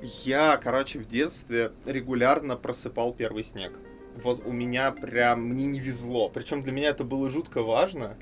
Я, короче, в детстве регулярно просыпал первый снег. Вот у меня прям, мне не везло. Причем для меня это было жутко важно.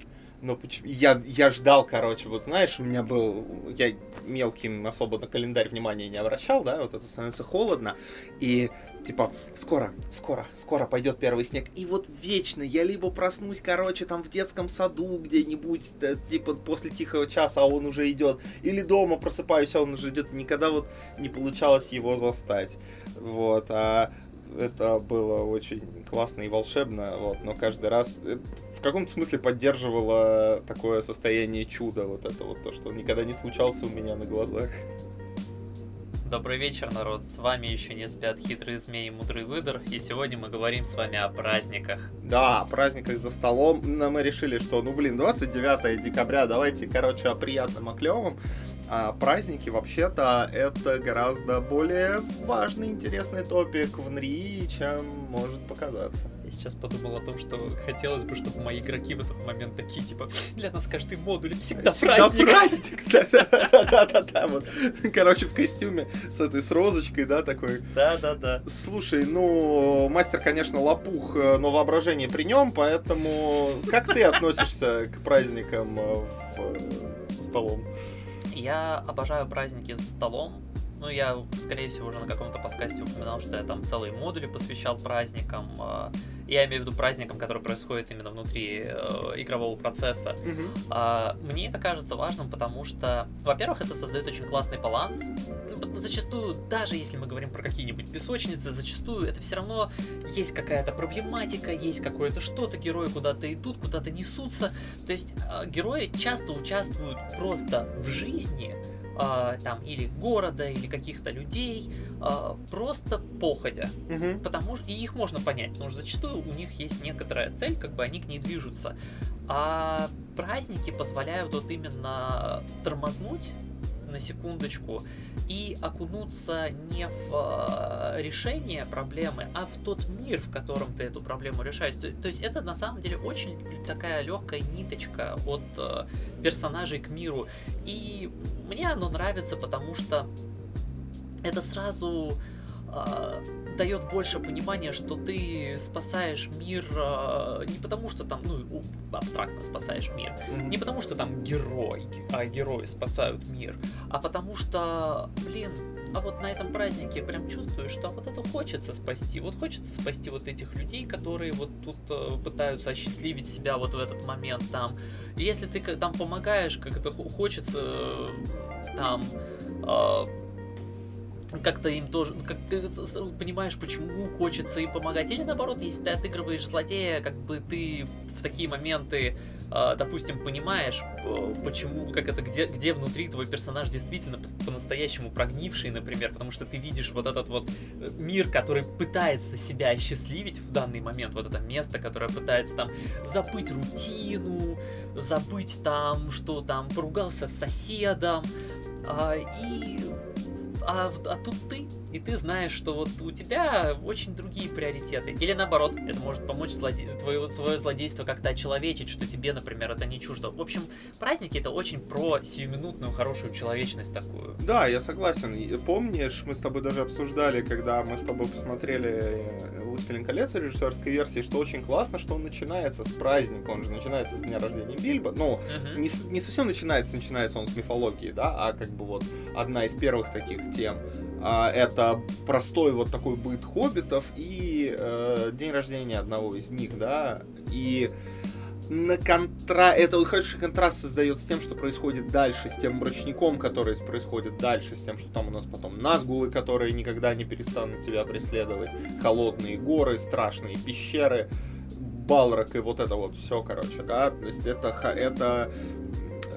Но почему... Я, я ждал, короче, вот знаешь, у меня был... Я мелким особо на календарь внимания не обращал, да, вот это становится холодно. И типа, скоро, скоро, скоро пойдет первый снег. И вот вечно я либо проснусь, короче, там в детском саду где-нибудь, да, типа после тихого часа, а он уже идет. Или дома просыпаюсь, а он уже идет. Никогда вот не получалось его застать. Вот, а это было очень классно и волшебно, вот, но каждый раз э, в каком-то смысле поддерживало такое состояние чуда, вот это вот то, что никогда не случался у меня на глазах. Добрый вечер, народ. С вами еще не спят хитрые змеи и мудрый выдор. И сегодня мы говорим с вами о праздниках. Да, о праздниках за столом. Но мы решили, что, ну блин, 29 декабря, давайте, короче, о приятном, о клевом. А праздники, вообще-то, это гораздо более важный, интересный топик в НРИ, чем может показаться. Я сейчас подумал о том, что хотелось бы, чтобы мои игроки в этот момент такие, типа, для нас каждый модуль всегда, всегда праздник. праздник! Да-да-да-да-да, вот. Короче, в костюме с этой, с розочкой, да, такой. Да-да-да. Слушай, ну, мастер, конечно, лопух, э, но воображение при нем, поэтому как ты относишься к праздникам э, в э, столом? Я обожаю праздники за столом. Ну, я, скорее всего, уже на каком-то подкасте упоминал, что я там целые модули посвящал праздникам. А, я имею в виду праздникам, которые происходят именно внутри э, игрового процесса. Mm-hmm. Мне это кажется важным, потому что, во-первых, это создает очень классный баланс. Ну, зачастую, даже если мы говорим про какие-нибудь песочницы, зачастую это все равно есть какая-то проблематика, есть какое-то что-то, герои куда-то идут, куда-то несутся. То есть э, герои часто участвуют просто в жизни, э, там, или города, или каких-то людей, э, просто походя. Угу. Потому что и их можно понять, потому что зачастую у них есть некоторая цель, как бы они к ней движутся. А праздники позволяют вот именно тормознуть на секундочку и окунуться не в э, решение проблемы, а в тот мир, в котором ты эту проблему решаешь. То, то есть это на самом деле очень такая легкая ниточка от э, персонажей к миру. И мне оно нравится, потому что это сразу э, дает больше понимания, что ты спасаешь мир э, не потому, что там, ну, абстрактно спасаешь мир, mm-hmm. не потому, что там герой, а герои спасают мир, а потому что, блин, а вот на этом празднике прям чувствую, что вот это хочется спасти. Вот хочется спасти вот этих людей, которые вот тут э, пытаются осчастливить себя вот в этот момент там. И если ты там помогаешь, как это хочется э, там э, как-то им тоже, ну, как ты понимаешь, почему хочется им помогать, или наоборот, если ты отыгрываешь злодея, как бы ты в такие моменты, а, допустим, понимаешь, почему, как это, где, где внутри твой персонаж действительно по-настоящему прогнивший, например, потому что ты видишь вот этот вот э, мир, который пытается себя осчастливить в данный момент, вот это место, которое пытается там забыть рутину, забыть там, что там поругался с соседом, а, и а, а тут ты, и ты знаешь, что вот у тебя очень другие приоритеты. Или наоборот, это может помочь злоде... твое, твое злодейство как-то очеловечить, что тебе, например, это не чуждо. В общем, праздники это очень про сиюминутную хорошую человечность такую. Да, я согласен. Помнишь, мы с тобой даже обсуждали, когда мы с тобой посмотрели э, «Властелин колец» в режиссерской версии, что очень классно, что он начинается с праздника, он же начинается с дня рождения Бильбо. Ну, uh-huh. не, не совсем начинается, начинается он с мифологии, да, а как бы вот одна из первых таких тем. А, это простой вот такой быт хоббитов и э, день рождения одного из них, да, и на контра... Это хороший контраст создает с тем, что происходит дальше, с тем мрачником, который происходит дальше, с тем, что там у нас потом назгулы, которые никогда не перестанут тебя преследовать, холодные горы, страшные пещеры, Балрак и вот это вот все, короче, да, то есть это, это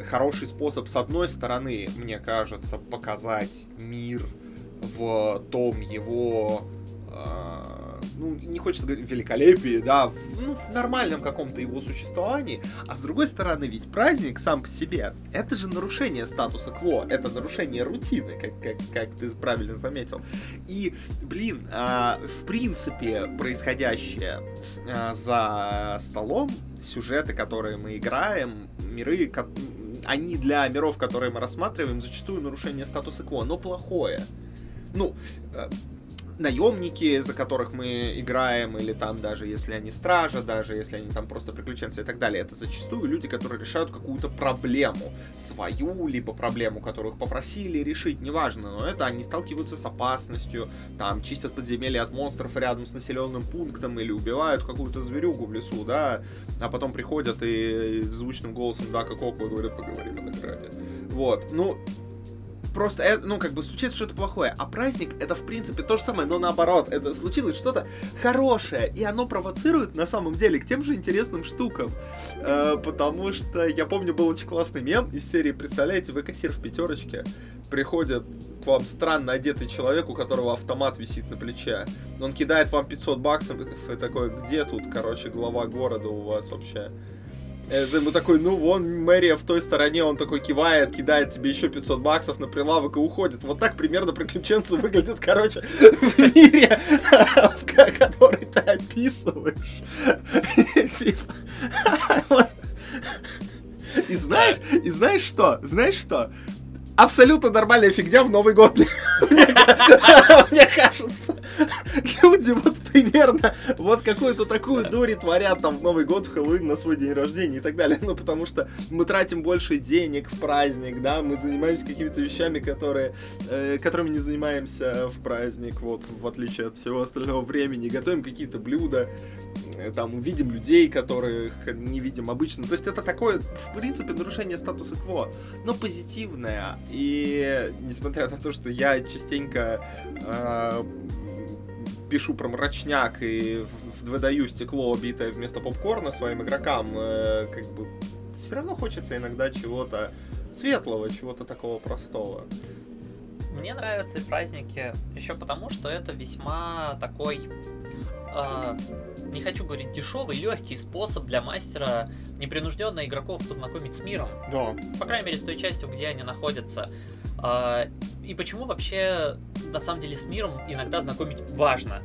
хороший способ, с одной стороны, мне кажется, показать мир в том его э, ну, не хочется говорить великолепии, да, в, ну, в нормальном каком-то его существовании, а с другой стороны, ведь праздник сам по себе, это же нарушение статуса кво, это нарушение рутины, как, как, как ты правильно заметил. И, блин, а, в принципе, происходящее а, за столом, сюжеты, которые мы играем, миры, они для миров, которые мы рассматриваем, зачастую нарушение статуса кво, но плохое. ну, э, наемники, за которых мы играем, или там даже если они стража, даже если они там просто приключенцы и так далее, это зачастую люди, которые решают какую-то проблему, свою, либо проблему, которую их попросили решить, неважно, но это они сталкиваются с опасностью, там чистят подземелья от монстров рядом с населенным пунктом, или убивают какую-то зверюгу в лесу, да, а потом приходят и звучным голосом Дака Кокла говорят, поговорим о награде. Вот, ну, просто, это, ну, как бы случится что-то плохое. А праздник это, в принципе, то же самое, но наоборот. Это случилось что-то хорошее, и оно провоцирует, на самом деле, к тем же интересным штукам. Э, потому что, я помню, был очень классный мем из серии, представляете, вы кассир в пятерочке, приходит к вам странно одетый человек, у которого автомат висит на плече. Он кидает вам 500 баксов и такой, где тут, короче, глава города у вас вообще? Ему такой, ну вон мэрия в той стороне, он такой кивает, кидает тебе еще 500 баксов на прилавок и уходит. Вот так примерно приключенцы выглядят, короче, в мире, который ты описываешь. Типа, и знаешь, и знаешь что? Знаешь что? Абсолютно нормальная фигня в Новый год. Мне кажется, люди вот примерно вот какую-то такую дури творят там в Новый год, в Хэллоуин, на свой день рождения и так далее. Ну, потому что мы тратим больше денег в праздник, да, мы занимаемся какими-то вещами, которые, э, которыми не занимаемся в праздник, вот, в отличие от всего остального времени. Готовим какие-то блюда, там увидим людей, которых не видим обычно. То есть это такое, в принципе, нарушение статуса кво, но позитивное. И несмотря на то, что я частенько э, пишу про мрачняк и выдаю стекло, битое вместо попкорна своим игрокам, э, как бы все равно хочется иногда чего-то светлого, чего-то такого простого. Мне нравятся праздники еще потому, что это весьма такой э, не хочу говорить дешевый, легкий способ для мастера непринужденно игроков познакомить с миром. Да. По крайней мере, с той частью, где они находятся. Э, и почему вообще на самом деле с миром иногда знакомить важно?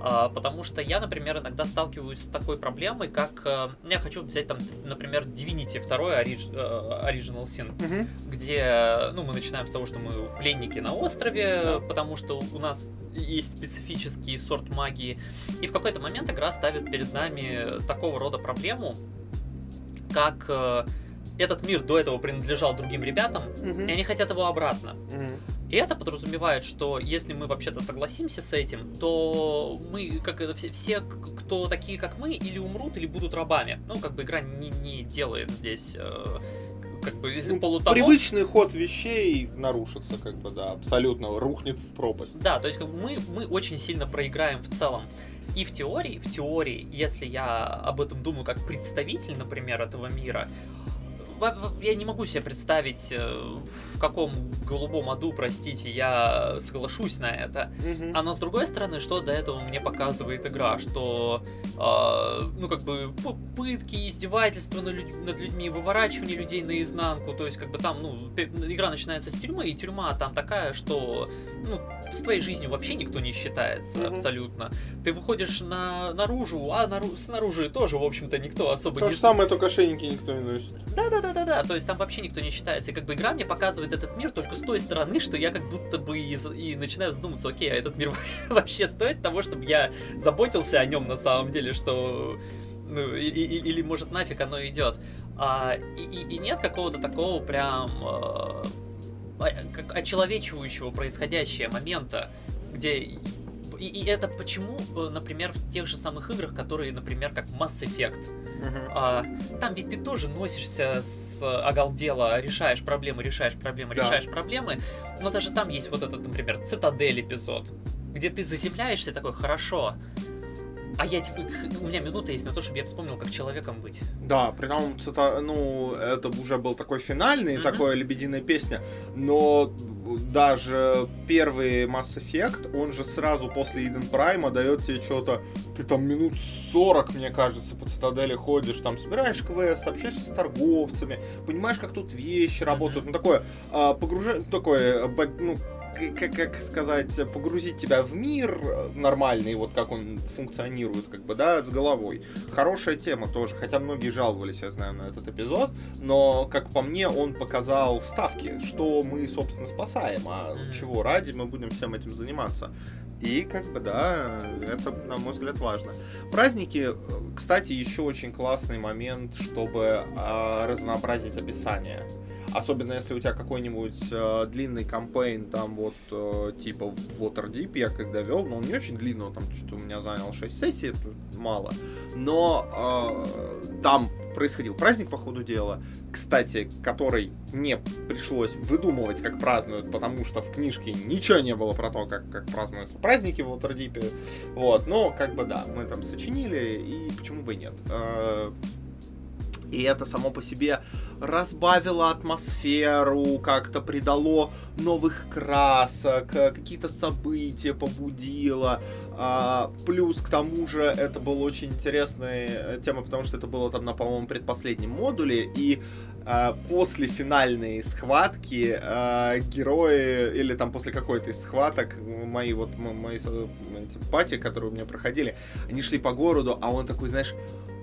А, потому что я, например, иногда сталкиваюсь с такой проблемой, как э, я хочу взять там, например, Divinity 2 Origi- э, Original Sin, угу. где, ну, мы начинаем с того, что мы пленники на острове, Да. потому что у нас есть специфический сорт магии, и в какой-то момент игра ставит перед нами такого рода проблему, как э, этот мир до этого принадлежал другим ребятам, и они хотят его обратно. И это подразумевает, что если мы вообще-то согласимся с этим, то мы, как это, все, все, кто такие, как мы, или умрут, или будут рабами. Ну, как бы игра не, не делает здесь э, как бы Ну, полутонов. Привычный ход вещей нарушится, как бы, да, абсолютно рухнет в пропасть. Да, то есть как бы мы, мы очень сильно проиграем в целом. И в теории, в теории, если я об этом думаю как представитель, например, этого мира, я не могу себе представить, э, в каком голубом аду, простите, я соглашусь на это. Мгм. А но с другой стороны, что до этого мне показывает игра, что э, ну как бы пытки, издевательства над, людь- над людьми, выворачивание людей наизнанку, то есть как бы там, ну, игра начинается с тюрьмы, и тюрьма там такая, что ну, с твоей жизнью вообще никто не считается Мгм. абсолютно. Ты выходишь на, наружу, а нару- снаружи тоже, в общем-то, никто особо То не... же самое, только ошейники никто не носит. Да-да-да-да-да, то есть там вообще никто не считается. И как бы игра мне показывает этот мир только с той стороны, что я как будто бы и, и начинаю задуматься, окей, а этот мир вообще стоит того, чтобы я заботился о нем на самом деле, что... Ну, и- и- или может нафиг оно идет. А, и, и- и нет какого-то такого прям э, как очеловечивающего происходящего момента, где и, и это почему, э, например, в тех же самых играх, которые, например, как Mass Effect, Мгм. а, там ведь ты тоже носишься с оголдела, решаешь проблемы, решаешь проблемы, Да. решаешь проблемы. Но даже там есть вот этот, например, цитадель эпизод, где ты заземляешься такой, хорошо. А я типа, х- у меня минута есть на то, чтобы я вспомнил, как человеком быть. Да, притом, цета- ну, это уже был такой финальный, Мгм. такой лебединая песня, но даже первый Mass Effect, он же сразу после Eden Prime дает тебе что-то, ты там минут 40, мне кажется, по цитадели ходишь, там собираешь квест, общаешься с торговцами, понимаешь, как тут вещи работают, ну, такое а, погружение, такое, ну, как, как сказать, погрузить тебя в мир нормальный, вот как он функционирует, как бы, да, с головой. Хорошая тема тоже, хотя многие жаловались, я знаю, на этот эпизод, но, как по мне, он показал ставки, что мы, собственно, спасаем, а чего ради мы будем всем этим заниматься. И, как бы, да, это, на мой взгляд, важно. Праздники, кстати, еще очень классный момент, чтобы э, разнообразить описание. Особенно если у тебя какой-нибудь э, длинный кампейн, там вот э, типа Waterdeep я когда вел, но он не очень длинный, там что-то у меня занял 6 сессий, это мало. Но э, там происходил праздник по ходу дела, кстати, который не пришлось выдумывать, как празднуют, потому что в книжке ничего не было про то, как, как празднуются праздники в Waterdeep. Вот, но как бы да, мы там сочинили, и почему бы и нет. Э, и это само по себе разбавило атмосферу, как-то придало новых красок, какие-то события побудило. А, плюс к тому же это была очень интересная тема, потому что это было там на, по-моему, предпоследнем модуле. И а, после финальной схватки а, герои, или там после какой-то из схваток, мои вот мои эти пати, которые у меня проходили, они шли по городу, а он такой, знаешь,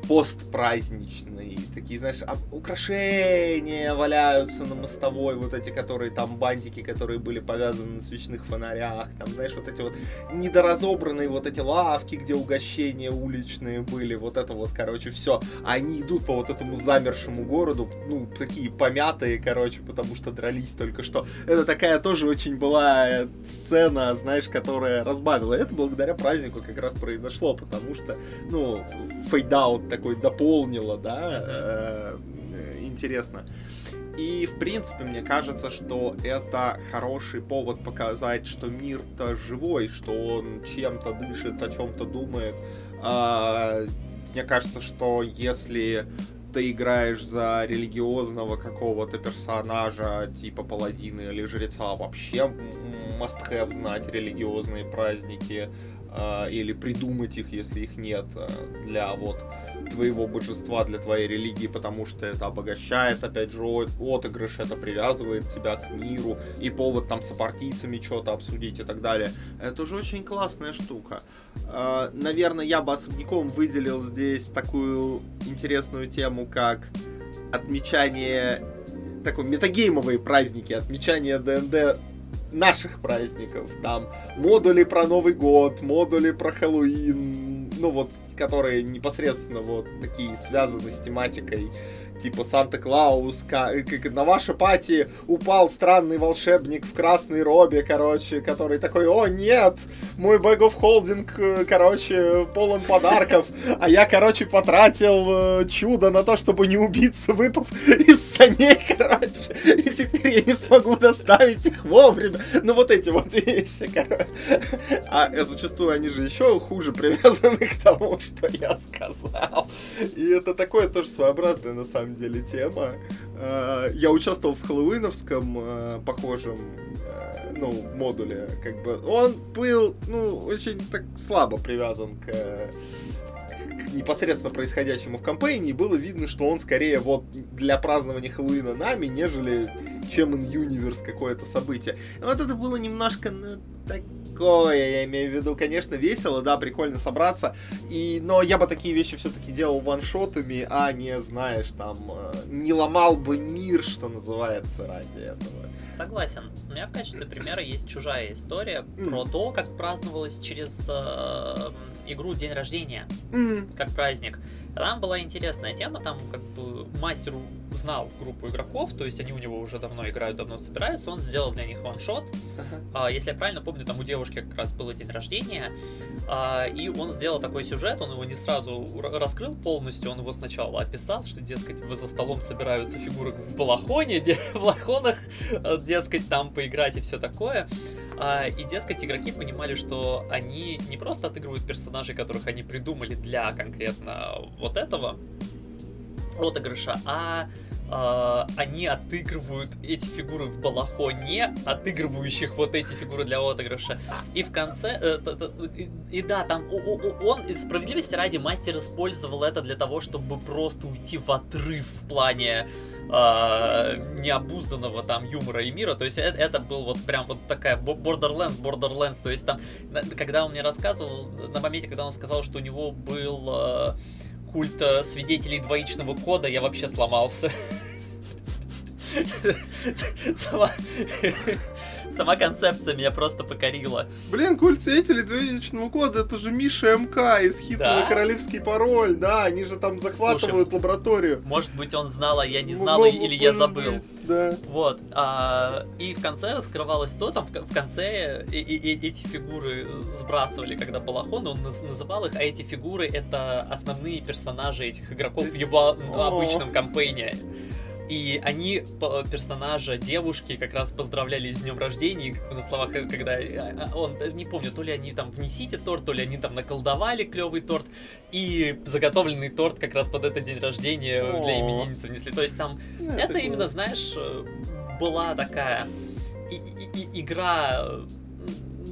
постпраздничный. Такие, знаешь, украшения валяются на мостовой, вот эти, которые там бантики, которые были повязаны на свечных фонарях, там, знаешь, вот эти вот недоразобранные вот эти лавки, где угощения уличные были, вот это вот, короче, все. Они идут по вот этому замершему городу, ну, такие помятые, короче, потому что дрались только что. Это такая тоже очень была сцена, знаешь, которая разбавила. Это благодаря празднику как раз произошло, потому что, ну, fade-out такой дополнило, да, э, интересно. И, в принципе, мне кажется, что это хороший повод показать, что мир-то живой, что он чем-то дышит, о чем-то думает. А, мне кажется, что если ты играешь за религиозного какого-то персонажа, типа паладина или жреца, вообще must have знать религиозные праздники, или придумать их, если их нет, а, для вот твоего божества, для твоей религии, потому что это обогащает, опять же, отыгрыш, это привязывает тебя к миру, и повод там с апартийцами что-то обсудить и так далее. Это уже очень классная штука. А, наверное, я бы особняком выделил здесь такую интересную тему, как отмечание такой метагеймовые праздники, отмечание ДНД наших праздников. Там модули про Новый год, модули про Хэллоуин, ну вот, которые непосредственно вот такие связаны с тематикой типа Санта-Клаус, как на вашей пати упал странный волшебник в красной робе, короче, который такой, о нет, мой Bag of Holding, э, короче, полон подарков, а я, короче, потратил э, чудо на то, чтобы не убиться, выпав из саней, короче, и теперь я не смогу доставить их вовремя. Ну, вот эти вот вещи, короче. А зачастую они же еще хуже привязаны к тому, что я сказал. И это такое тоже своеобразное, на самом деле, тема. А, я участвовал в хэллоуиновском а, похожем а, ну, модуле, как бы. Он был, ну, очень так слабо привязан к непосредственно происходящему в кампании, было видно, что он скорее вот для празднования Хэллоуина нами, нежели чем in Universe какое-то событие. Вот это было немножко, ну, такое, я имею в виду, конечно, весело, да, прикольно собраться, и, но я бы такие вещи все-таки делал ваншотами, а не, знаешь, там, э, не ломал бы мир, что называется, ради этого. Согласен. У меня в качестве примера есть чужая история mm. про то, как праздновалось через э, игру день рождения, mm. как праздник. Там была интересная тема, там как бы мастер знал группу игроков, то есть они у него уже давно играют, давно собираются, он сделал для них ваншот. Uh-huh. Если я правильно помню, там у девушки как раз было день рождения, а, и он сделал такой сюжет, он его не сразу раскрыл полностью, он его сначала описал, что, дескать, вы за столом собираются фигуры в балахоне, в балахонах, дескать, там поиграть и все такое. А, и, дескать, игроки понимали, что они не просто отыгрывают персонажей, которых они придумали для конкретно вот этого отыгрыша, а э, они отыгрывают эти фигуры в балахоне, отыгрывающих вот эти фигуры для отыгрыша. И в конце... Э, т, т, и, и да, там о, о, он, справедливости ради, мастер использовал это для того, чтобы просто уйти в отрыв в плане э, необузданного там юмора и мира. То есть это, это был вот прям вот такая Borderlands, Borderlands. То есть там, когда он мне рассказывал, на моменте, когда он сказал, что у него был э, культ э, свидетелей двоичного кода, я вообще сломался. Сама... Сама концепция меня просто покорила. Блин, культ свидетелей двоичного кода, это же Миша МК из хитрого да? королевский пароль, да, они же там захватывают Слушай, лабораторию. Может быть, он знал, а я не знал, М- или я забыл. Быть, да. Вот. А, и в конце раскрывалось то, там в конце и, и, и, эти фигуры сбрасывали, когда балахон, он называл их, а эти фигуры это основные персонажи этих игроков в его обычном кампейне. И они персонажа девушки как раз поздравляли с днем рождения, как бы на словах, э, когда э, а, он, э, не помню, то ли они там внесите торт, то ли они там наколдовали клевый торт, и заготовленный торт как раз под этот день рождения для именинницы внесли. То есть там это, это именно, знаешь, была такая и, и, и, игра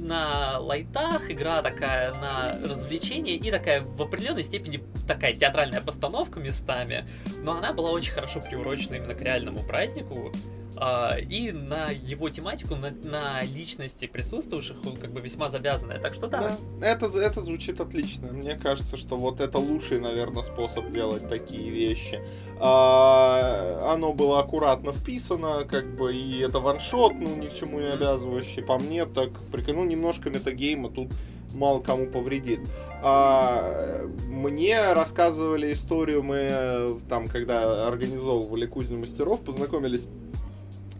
на лайтах, игра такая на развлечение и такая в определенной степени такая театральная постановка местами, но она была очень хорошо приурочена именно к реальному празднику, и на его тематику, на, на личности присутствующих, как бы весьма завязанная. Так что да. да. Это, это звучит отлично. Мне кажется, что вот это лучший, наверное, способ делать такие вещи. А, оно было аккуратно вписано, как бы, и это ваншот, ну, ни к чему не обязывающий. По мне, так, ну, немножко метагейма тут мало кому повредит. А, мне рассказывали историю, мы там, когда организовывали кузню мастеров, познакомились а,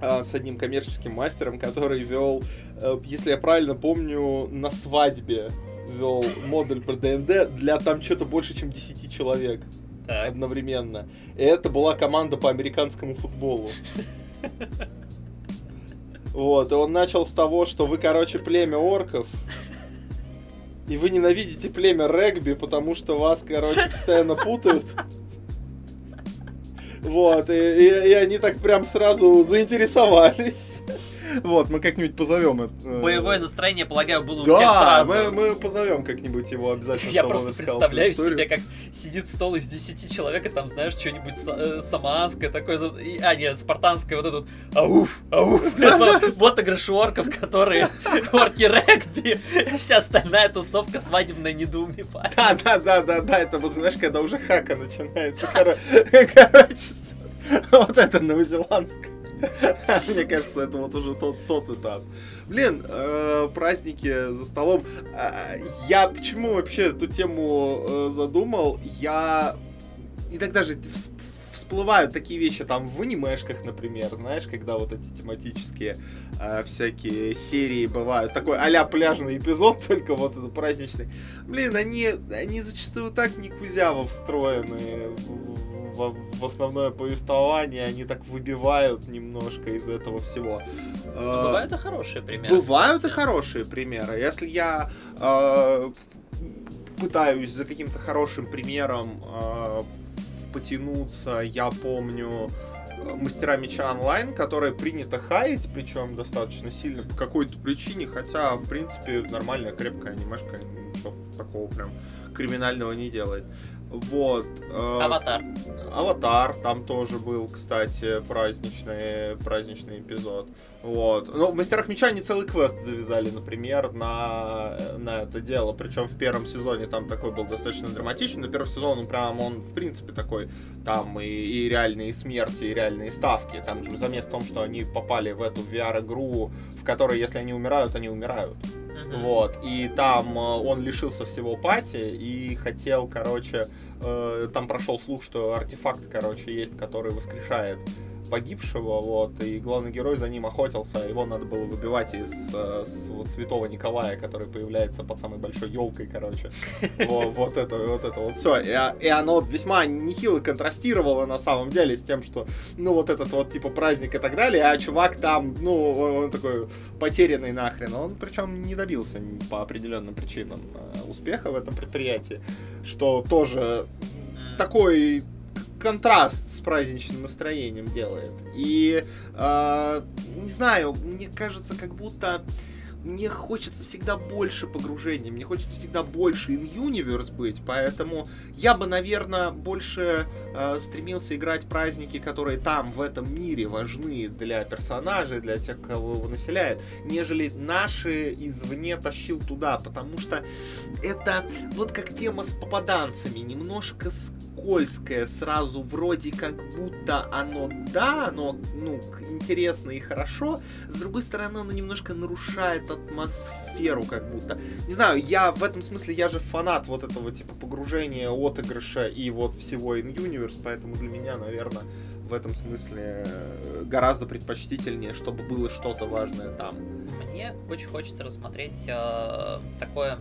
с одним коммерческим мастером, который вел, э, если я правильно помню, на свадьбе вел модуль про ДНД для там что-то больше, чем 10 человек так. одновременно. И это была команда по американскому футболу. Вот, и он начал с того, что вы, короче, племя орков, и вы ненавидите племя регби, потому что вас, короче, постоянно путают. Вот, и, и, и они так прям сразу заинтересовались. Вот, мы как-нибудь позовем это. Э, Боевое настроение, полагаю, было у да, всех сразу. Мы, мы позовем как-нибудь его обязательно. Я просто представляю себе, как сидит стол из 10 человек, и там, знаешь, что-нибудь э, самоанское такое, а, нет, спартанское, вот этот ауф, ауф. Вот игрыши орков, которые орки регби, вся остальная тусовка свадебная недоумевает. Да, да, да, да, да, это, вот, знаешь, когда уже хака начинается. Короче, вот это новозеландское. Мне кажется, это вот уже тот, тот этап. Блин, э, праздники за столом. Э, я почему вообще эту тему э, задумал? Я иногда же всплывают такие вещи там в анимешках, например, знаешь, когда вот эти тематические э, всякие серии бывают. Такой а пляжный эпизод, только вот это праздничный. Блин, они, они зачастую так не кузяво встроены в, в основное повествование, они так выбивают немножко из этого всего. Но бывают и хорошие примеры. Бывают и хорошие примеры. Если я э, пытаюсь за каким-то хорошим примером э, потянуться, я помню э, Мастера меча онлайн, которые принято хаять, причем достаточно сильно по какой-то причине, хотя, в принципе, нормальная, крепкая анимешка, ничего такого прям криминального не делает. Вот. Э, Аватар. Аватар, там тоже был, кстати, праздничный, праздничный эпизод. Вот. Ну, в Мастерах Меча они целый квест завязали, например, на, на это дело. Причем в первом сезоне там такой был достаточно драматичный. На первом сезоне он прям, он, в принципе, такой, там и, и реальные смерти, и реальные ставки. Там же замес в том, что они попали в эту VR-игру, в которой, если они умирают, они умирают. Вот. И там э, он лишился всего пати и хотел, короче, э, там прошел слух, что артефакт, короче, есть, который воскрешает погибшего, вот, и главный герой за ним охотился, а его надо было выбивать из э, с, вот, святого Николая, который появляется под самой большой елкой, короче. Вот, вот это, вот это вот все. И, и оно весьма нехило контрастировало на самом деле с тем, что, ну, вот этот вот, типа, праздник и так далее, а чувак там, ну, он такой потерянный нахрен. Он, причем, не добился по определенным причинам э, успеха в этом предприятии, что тоже такой контраст с праздничным настроением делает. И э, не знаю, мне кажется, как будто мне хочется всегда больше погружения, мне хочется всегда больше in-universe быть, поэтому я бы, наверное, больше э, стремился играть праздники, которые там, в этом мире, важны для персонажей, для тех, кого его населяет, нежели наши извне тащил туда, потому что это вот как тема с попаданцами, немножко скользкое сразу, вроде как будто оно, да, оно, ну, интересно и хорошо, с другой стороны, оно немножко нарушает атмосферу, как будто. Не знаю, я в этом смысле, я же фанат вот этого типа погружения, отыгрыша и вот всего in-universe, поэтому для меня, наверное, в этом смысле э, гораздо предпочтительнее, чтобы было что-то важное там. Мне очень хочется рассмотреть э, такое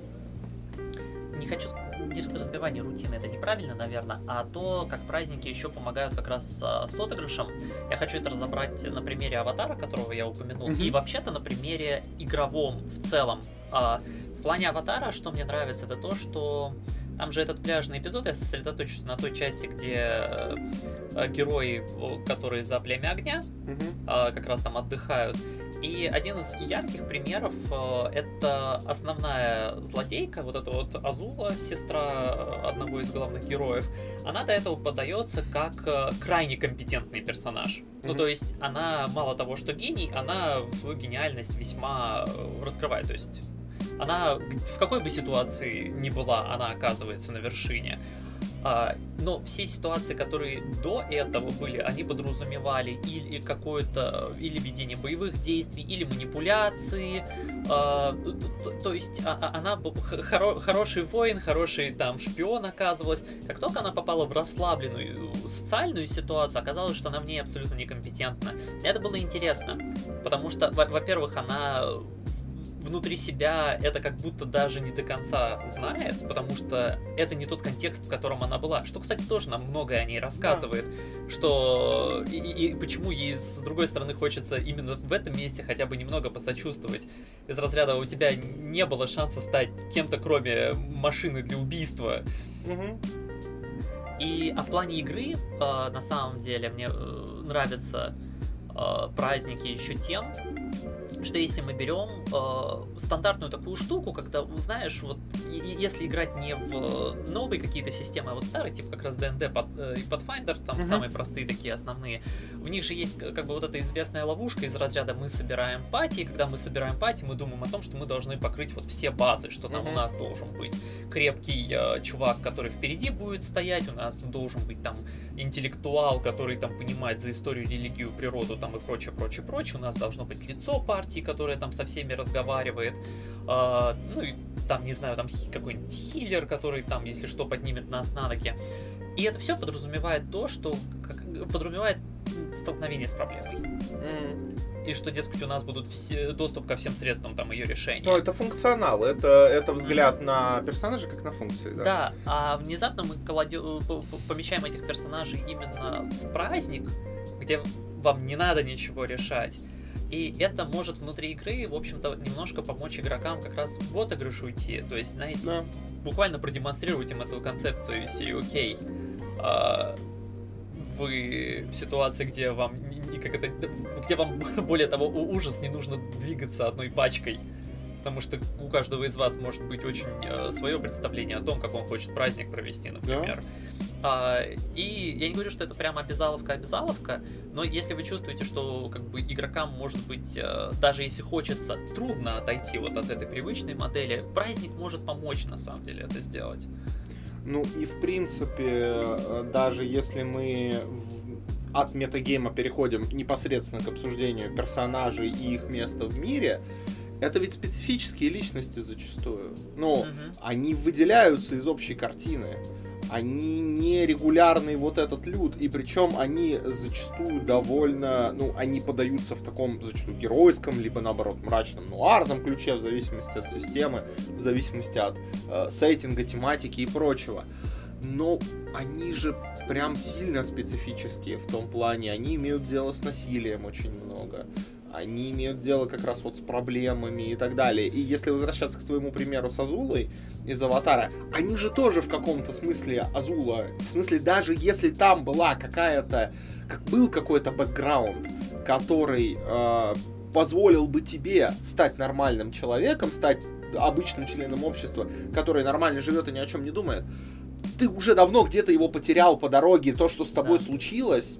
не хочу разбивание рутины, это неправильно, наверное, а то, как праздники еще помогают как раз с отыгрышем. Я хочу это разобрать на примере аватара, которого я упомянул, mm-hmm. и вообще-то на примере игровом в целом. А, в плане аватара, что мне нравится, это то, что там же этот пляжный эпизод, я сосредоточусь на той части, где э, герои, которые за племя огня, э, как раз там отдыхают. И один из ярких примеров э, это основная злодейка, вот эта вот Азула, сестра одного из главных героев. Она до этого подается как э, крайне компетентный персонаж. Mm-hmm. Ну, то есть она мало того, что гений, она свою гениальность весьма э, раскрывает. То есть она в какой бы ситуации ни была, она оказывается на вершине. А, но все ситуации, которые до этого были, они подразумевали или какое-то, или ведение боевых действий, или манипуляции. А, то, есть а она хоро, хороший воин, хороший там шпион оказывалась. Как только она попала в расслабленную социальную ситуацию, оказалось, что она в ней абсолютно некомпетентна. Это было интересно, потому что, во-первых, она внутри себя это как будто даже не до конца знает, потому что это не тот контекст, в котором она была. Что, кстати, тоже нам многое о ней рассказывает, да. что и, и почему ей с другой стороны хочется именно в этом месте хотя бы немного посочувствовать. Из разряда у тебя не было шанса стать кем-то, кроме машины для убийства. Угу. И а в плане игры, э, на самом деле, мне э, нравятся э, праздники еще тем, что если мы берем э, стандартную такую штуку, когда, знаешь, вот если играть не в новые какие-то системы, а вот старые, типа как раз D&D э, и Pathfinder, там uh-huh. самые простые такие основные, в них же есть как бы вот эта известная ловушка из разряда мы собираем пати, и когда мы собираем пати, мы думаем о том, что мы должны покрыть вот все базы, что там uh-huh. у нас должен быть крепкий э, чувак, который впереди будет стоять, у нас должен быть там интеллектуал, который там понимает за историю, религию, природу там и прочее, прочее, прочее, у нас должно быть лицо партии, которое там со всеми разговаривает, э, ну и там, не знаю, там какой-нибудь хиллер, который там, если что, поднимет нас на ноги. И это все подразумевает то, что как, подразумевает столкновение с проблемой. Mm. И что, дескать, у нас будут все, доступ ко всем средствам там ее решения. Ну, это функционал, это, это взгляд mm. на персонажа как на функции, да. Да, а внезапно мы кладем, помещаем этих персонажей именно в праздник, где вам не надо ничего решать. И это может внутри игры, в общем-то, немножко помочь игрокам как раз в отыгрыш уйти. То есть, знаете, да. буквально продемонстрировать им эту концепцию серии окей. А, вы в ситуации, где вам как это, где вам более того ужас, не нужно двигаться одной пачкой потому что у каждого из вас может быть очень э, свое представление о том, как он хочет праздник провести, например. Да. А, и я не говорю, что это прямо обязаловка-обязаловка, но если вы чувствуете, что как бы игрокам может быть, э, даже если хочется, трудно отойти вот от этой привычной модели, праздник может помочь на самом деле это сделать. Ну и в принципе, э, даже если мы от метагейма переходим непосредственно к обсуждению персонажей и их места в мире, это ведь специфические личности зачастую. Ну, угу. они выделяются из общей картины. Они не регулярный вот этот люд, и причем они зачастую довольно, ну, они подаются в таком зачастую геройском, либо наоборот мрачном, нуарном ключе, в зависимости от системы, в зависимости от э, сеттинга, тематики и прочего. Но они же прям сильно специфические в том плане, они имеют дело с насилием очень много они имеют дело как раз вот с проблемами и так далее. И если возвращаться к твоему примеру с Азулой из Аватара, они же тоже в каком-то смысле Азула. В смысле, даже если там была какая-то, как был какой-то бэкграунд, который э, позволил бы тебе стать нормальным человеком, стать обычным членом общества, который нормально живет и ни о чем не думает, ты уже давно где-то его потерял по дороге, то, что с тобой да. случилось,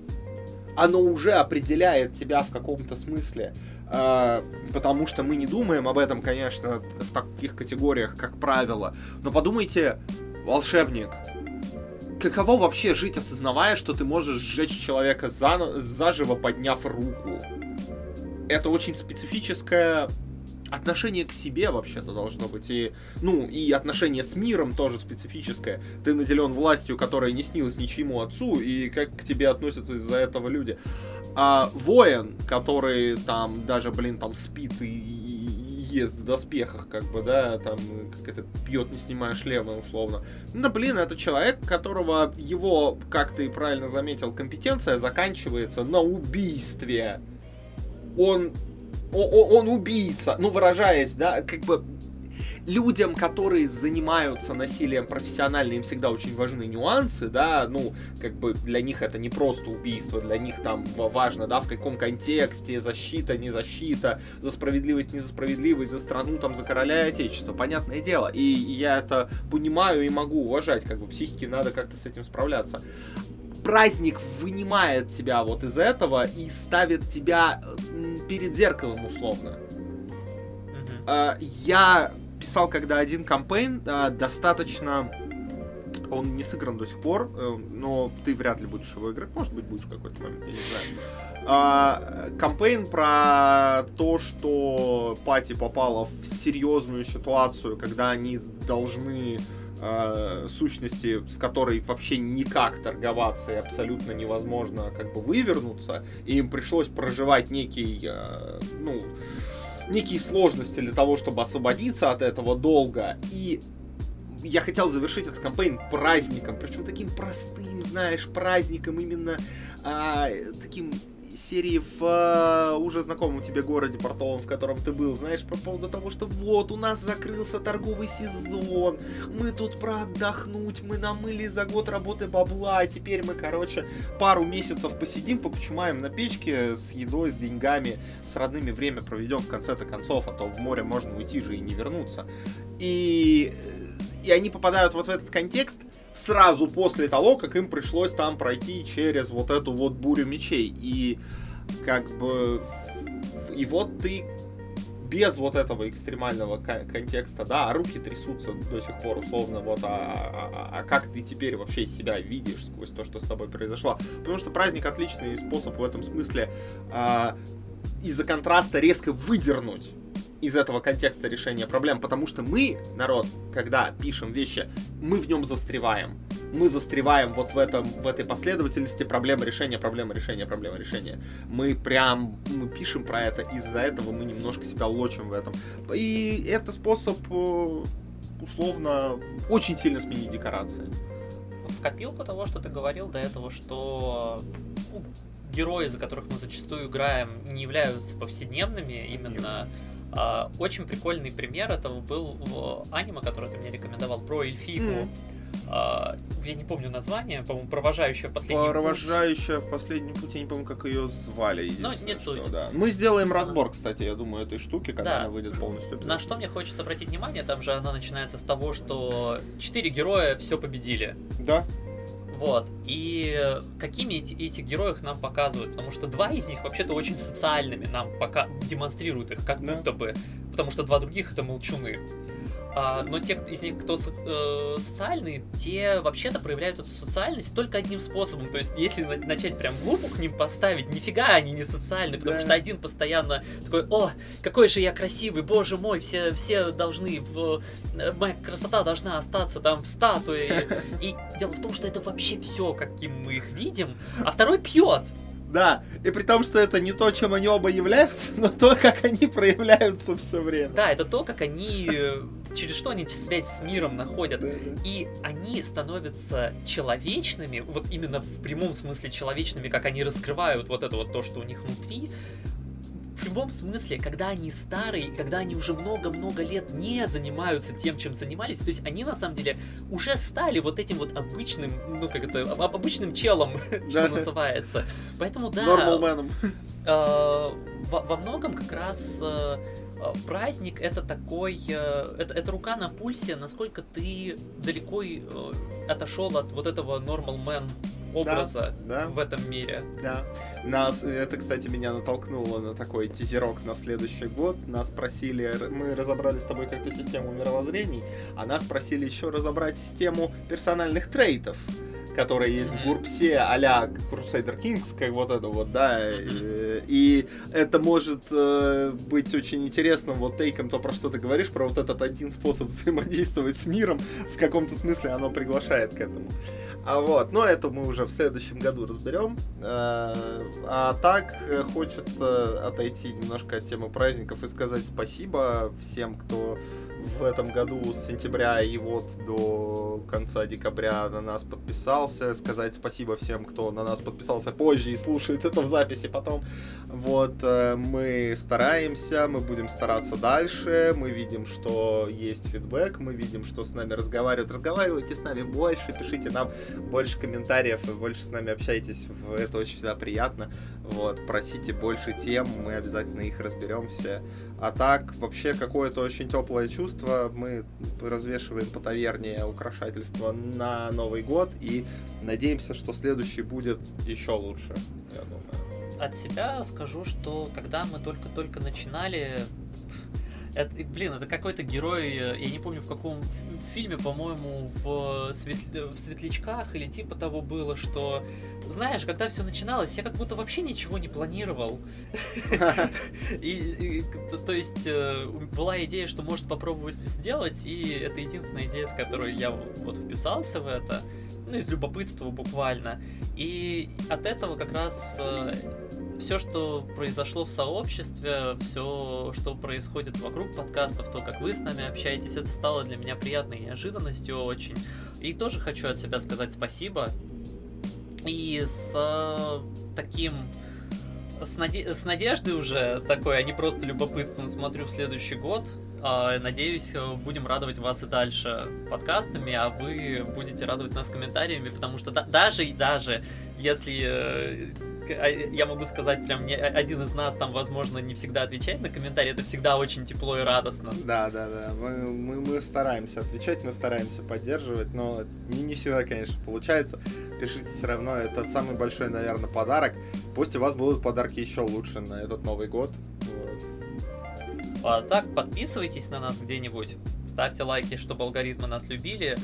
оно уже определяет тебя в каком-то смысле. Э, потому что мы не думаем об этом, конечно, в таких категориях, как правило. Но подумайте, волшебник, каково вообще жить, осознавая, что ты можешь сжечь человека за, заживо, подняв руку? Это очень специфическая отношение к себе вообще-то должно быть. И, ну, и отношение с миром тоже специфическое. Ты наделен властью, которая не снилась ничему отцу, и как к тебе относятся из-за этого люди. А воин, который там даже, блин, там спит и, и ест в доспехах, как бы, да, там, как это, пьет, не снимая шлема, условно. Ну, блин, это человек, которого его, как ты правильно заметил, компетенция заканчивается на убийстве. Он он убийца, ну, выражаясь, да, как бы людям, которые занимаются насилием профессионально, им всегда очень важны нюансы, да, ну, как бы для них это не просто убийство, для них там важно, да, в каком контексте, защита, не защита, за справедливость, не за справедливость, за страну, там, за короля и отечество, понятное дело, и я это понимаю и могу уважать, как бы психике надо как-то с этим справляться праздник вынимает тебя вот из этого и ставит тебя перед зеркалом условно. Uh-huh. Я писал, когда один кампейн а, достаточно он не сыгран до сих пор, э, но ты вряд ли будешь его играть. Может быть, будешь в какой-то момент, я не знаю. А, кампейн про то, что Пати попала в серьезную ситуацию, когда они должны э, сущности, с которой вообще никак торговаться и абсолютно невозможно как бы вывернуться, и им пришлось проживать некий, э, ну, некие сложности для того, чтобы освободиться от этого долга. И я хотел завершить этот кампейн праздником, причем таким простым, знаешь, праздником именно а, таким серии в э, уже знакомом тебе городе портовом, в котором ты был, знаешь, по поводу того, что вот, у нас закрылся торговый сезон, мы тут проотдохнуть, мы намыли за год работы бабла, а теперь мы, короче, пару месяцев посидим, покучумаем на печке с едой, с деньгами, с родными время проведем в конце-то концов, а то в море можно уйти же и не вернуться. И и они попадают вот в этот контекст, сразу после того, как им пришлось там пройти через вот эту вот бурю мечей. И как бы... И вот ты без вот этого экстремального контекста, да, а руки трясутся до сих пор условно, вот, а, а, а, а как ты теперь вообще себя видишь сквозь то, что с тобой произошло? Потому что праздник отличный способ в этом смысле а, из-за контраста резко выдернуть из этого контекста решения проблем, потому что мы, народ, когда пишем вещи, мы в нем застреваем. Мы застреваем вот в, этом, в этой последовательности проблемы решения, проблемы решения, проблемы решения. Мы прям мы пишем про это, из-за этого мы немножко себя лочим в этом. И это способ э, условно очень сильно сменить декорации. В копилку того, что ты говорил до этого, что ну, герои, за которых мы зачастую играем, не являются повседневными, именно а, очень прикольный пример этого был в аниме, который ты мне рекомендовал, про эльфийку. Mm. Я не помню название, по-моему, провожающая последний провожающая путь. последний путь, я не помню, как ее звали. Ну, не суть. да. Мы сделаем разбор, кстати, я думаю, этой штуки, когда да. она выйдет полностью. На что мне хочется обратить внимание, там же она начинается с того, что четыре героя все победили. Да. Вот. И какими эти, эти героев нам показывают? Потому что два из них вообще-то очень социальными нам пока демонстрируют их, как да. будто бы. Потому что два других это молчуны. А, но те из них, кто э, социальные, те вообще-то проявляют эту социальность только одним способом. То есть, если на- начать прям глупо к ним поставить, нифига они не социальны, потому да. что один постоянно такой, о, какой же я красивый, боже мой, все, все должны, в, э, моя красота должна остаться там в статуе. И дело в том, что это вообще все, каким мы их видим, а второй пьет. Да, и при том, что это не то, чем они оба являются, но то, как они проявляются все время. Да, это то, как они э, через что они связь с миром находят. И они становятся человечными, вот именно в прямом смысле человечными, как они раскрывают вот это вот то, что у них внутри, в любом смысле, когда они старые, когда они уже много-много лет не занимаются тем, чем занимались, то есть они на самом деле уже стали вот этим вот обычным, ну как это, об- обычным челом, что называется. Поэтому да, Нормалменом. э, во, многом как раз э, праздник это такой, э, это, это рука на пульсе, насколько ты далеко э, отошел от вот этого normal man образа Да, в этом мире. да. Нас, это, кстати, меня натолкнуло на такой тизерок на следующий год. Нас просили, мы разобрали с тобой как-то систему мировоззрений, а нас просили еще разобрать систему персональных трейтов которые есть в. Гурпсе, а-ля Crusader Kings, как вот это вот, да, э, и это может э, быть очень интересным вот тейком, то, про что ты говоришь, про вот этот один способ взаимодействовать с миром, в каком-то смысле оно приглашает к этому. А вот, но это мы уже в следующем году разберем. Э, А так э, хочется отойти немножко от темы праздников и сказать спасибо всем, кто в этом году с сентября и вот до конца декабря на нас подписался. Сказать спасибо всем, кто на нас подписался позже и слушает это в записи потом. Вот, э, мы стараемся, мы будем стараться дальше. Мы видим, что есть фидбэк, мы видим, что с нами разговаривают. Разговаривайте с нами больше, пишите нам больше комментариев больше с нами общайтесь. Это очень всегда приятно. Вот, просите больше тем, мы обязательно их разберемся. А так, вообще, какое-то очень теплое чувство. Мы развешиваем по таверне украшательства на Новый год и надеемся, что следующий будет еще лучше. От себя скажу, что когда мы только-только начинали, это, блин, это какой-то герой, э, я не помню в каком фильме, по-моему, в, «Светл- в Светлячках или типа того было, что, знаешь, когда все начиналось, я как будто вообще ничего не планировал. И, то есть э, была идея, что может попробовать сделать, и это единственная идея, с которой я вот вписался в это, ну, из любопытства буквально. И от этого как раз все, что произошло в сообществе, все, что происходит вокруг подкастов, то, как вы с нами общаетесь, это стало для меня приятной неожиданностью очень. И тоже хочу от себя сказать спасибо. И с э, таким с, наде- с надеждой уже такой, а не просто любопытством смотрю в следующий год. А, Надеюсь, э, будем радовать вас и дальше подкастами, а вы будете радовать нас комментариями, потому что да- даже и даже если э, а, я могу сказать, прям не один из нас там, возможно, не всегда отвечает на комментарии, это всегда очень тепло и радостно. Да, да, да. Мы, мы, мы стараемся отвечать, мы стараемся поддерживать, но не, не всегда, конечно, получается. Пишите все равно, это самый большой, наверное, подарок. Пусть у вас будут подарки еще лучше на этот Новый год. А так, подписывайтесь на нас где-нибудь, ставьте лайки, чтобы алгоритмы нас любили.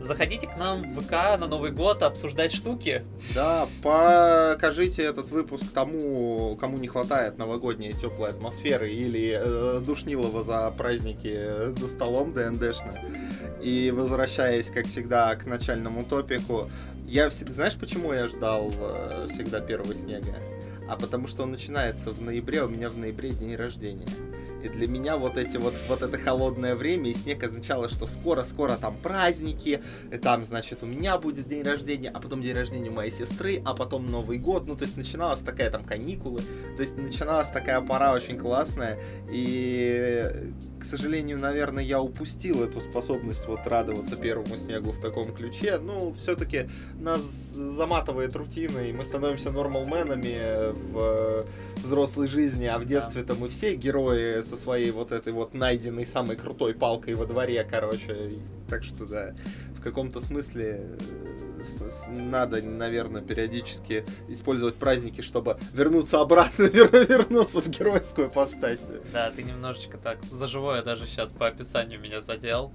Заходите к нам в ВК на Новый год обсуждать штуки. Да, покажите этот выпуск тому, кому не хватает новогодней теплой атмосферы или э, душнилова за праздники за столом ДНДшным. И возвращаясь, как всегда, к начальному топику, я всегда, знаешь, почему я ждал э, всегда первого снега? А потому что он начинается в ноябре, а у меня в ноябре день рождения. И для меня вот эти вот, вот это холодное время и снег означало, что скоро-скоро там праздники, и там, значит, у меня будет день рождения, а потом день рождения у моей сестры, а потом Новый год. Ну, то есть начиналась такая там каникулы, то есть начиналась такая пора очень классная. И, к сожалению, наверное, я упустил эту способность вот радоваться первому снегу в таком ключе. Ну, все-таки нас заматывает рутина, и мы становимся нормалменами в взрослой жизни, а в детстве-то мы все герои со своей вот этой вот найденной самой крутой палкой во дворе, короче. Так что да, в каком-то смысле э, надо, наверное, периодически использовать праздники, чтобы вернуться обратно, вер- вернуться в геройскую постасию. Да, ты немножечко так за живое даже сейчас по описанию меня задел.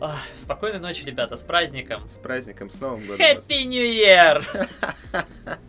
Ах, спокойной ночи, ребята, с праздником! С праздником, с Новым годом! Happy New Year!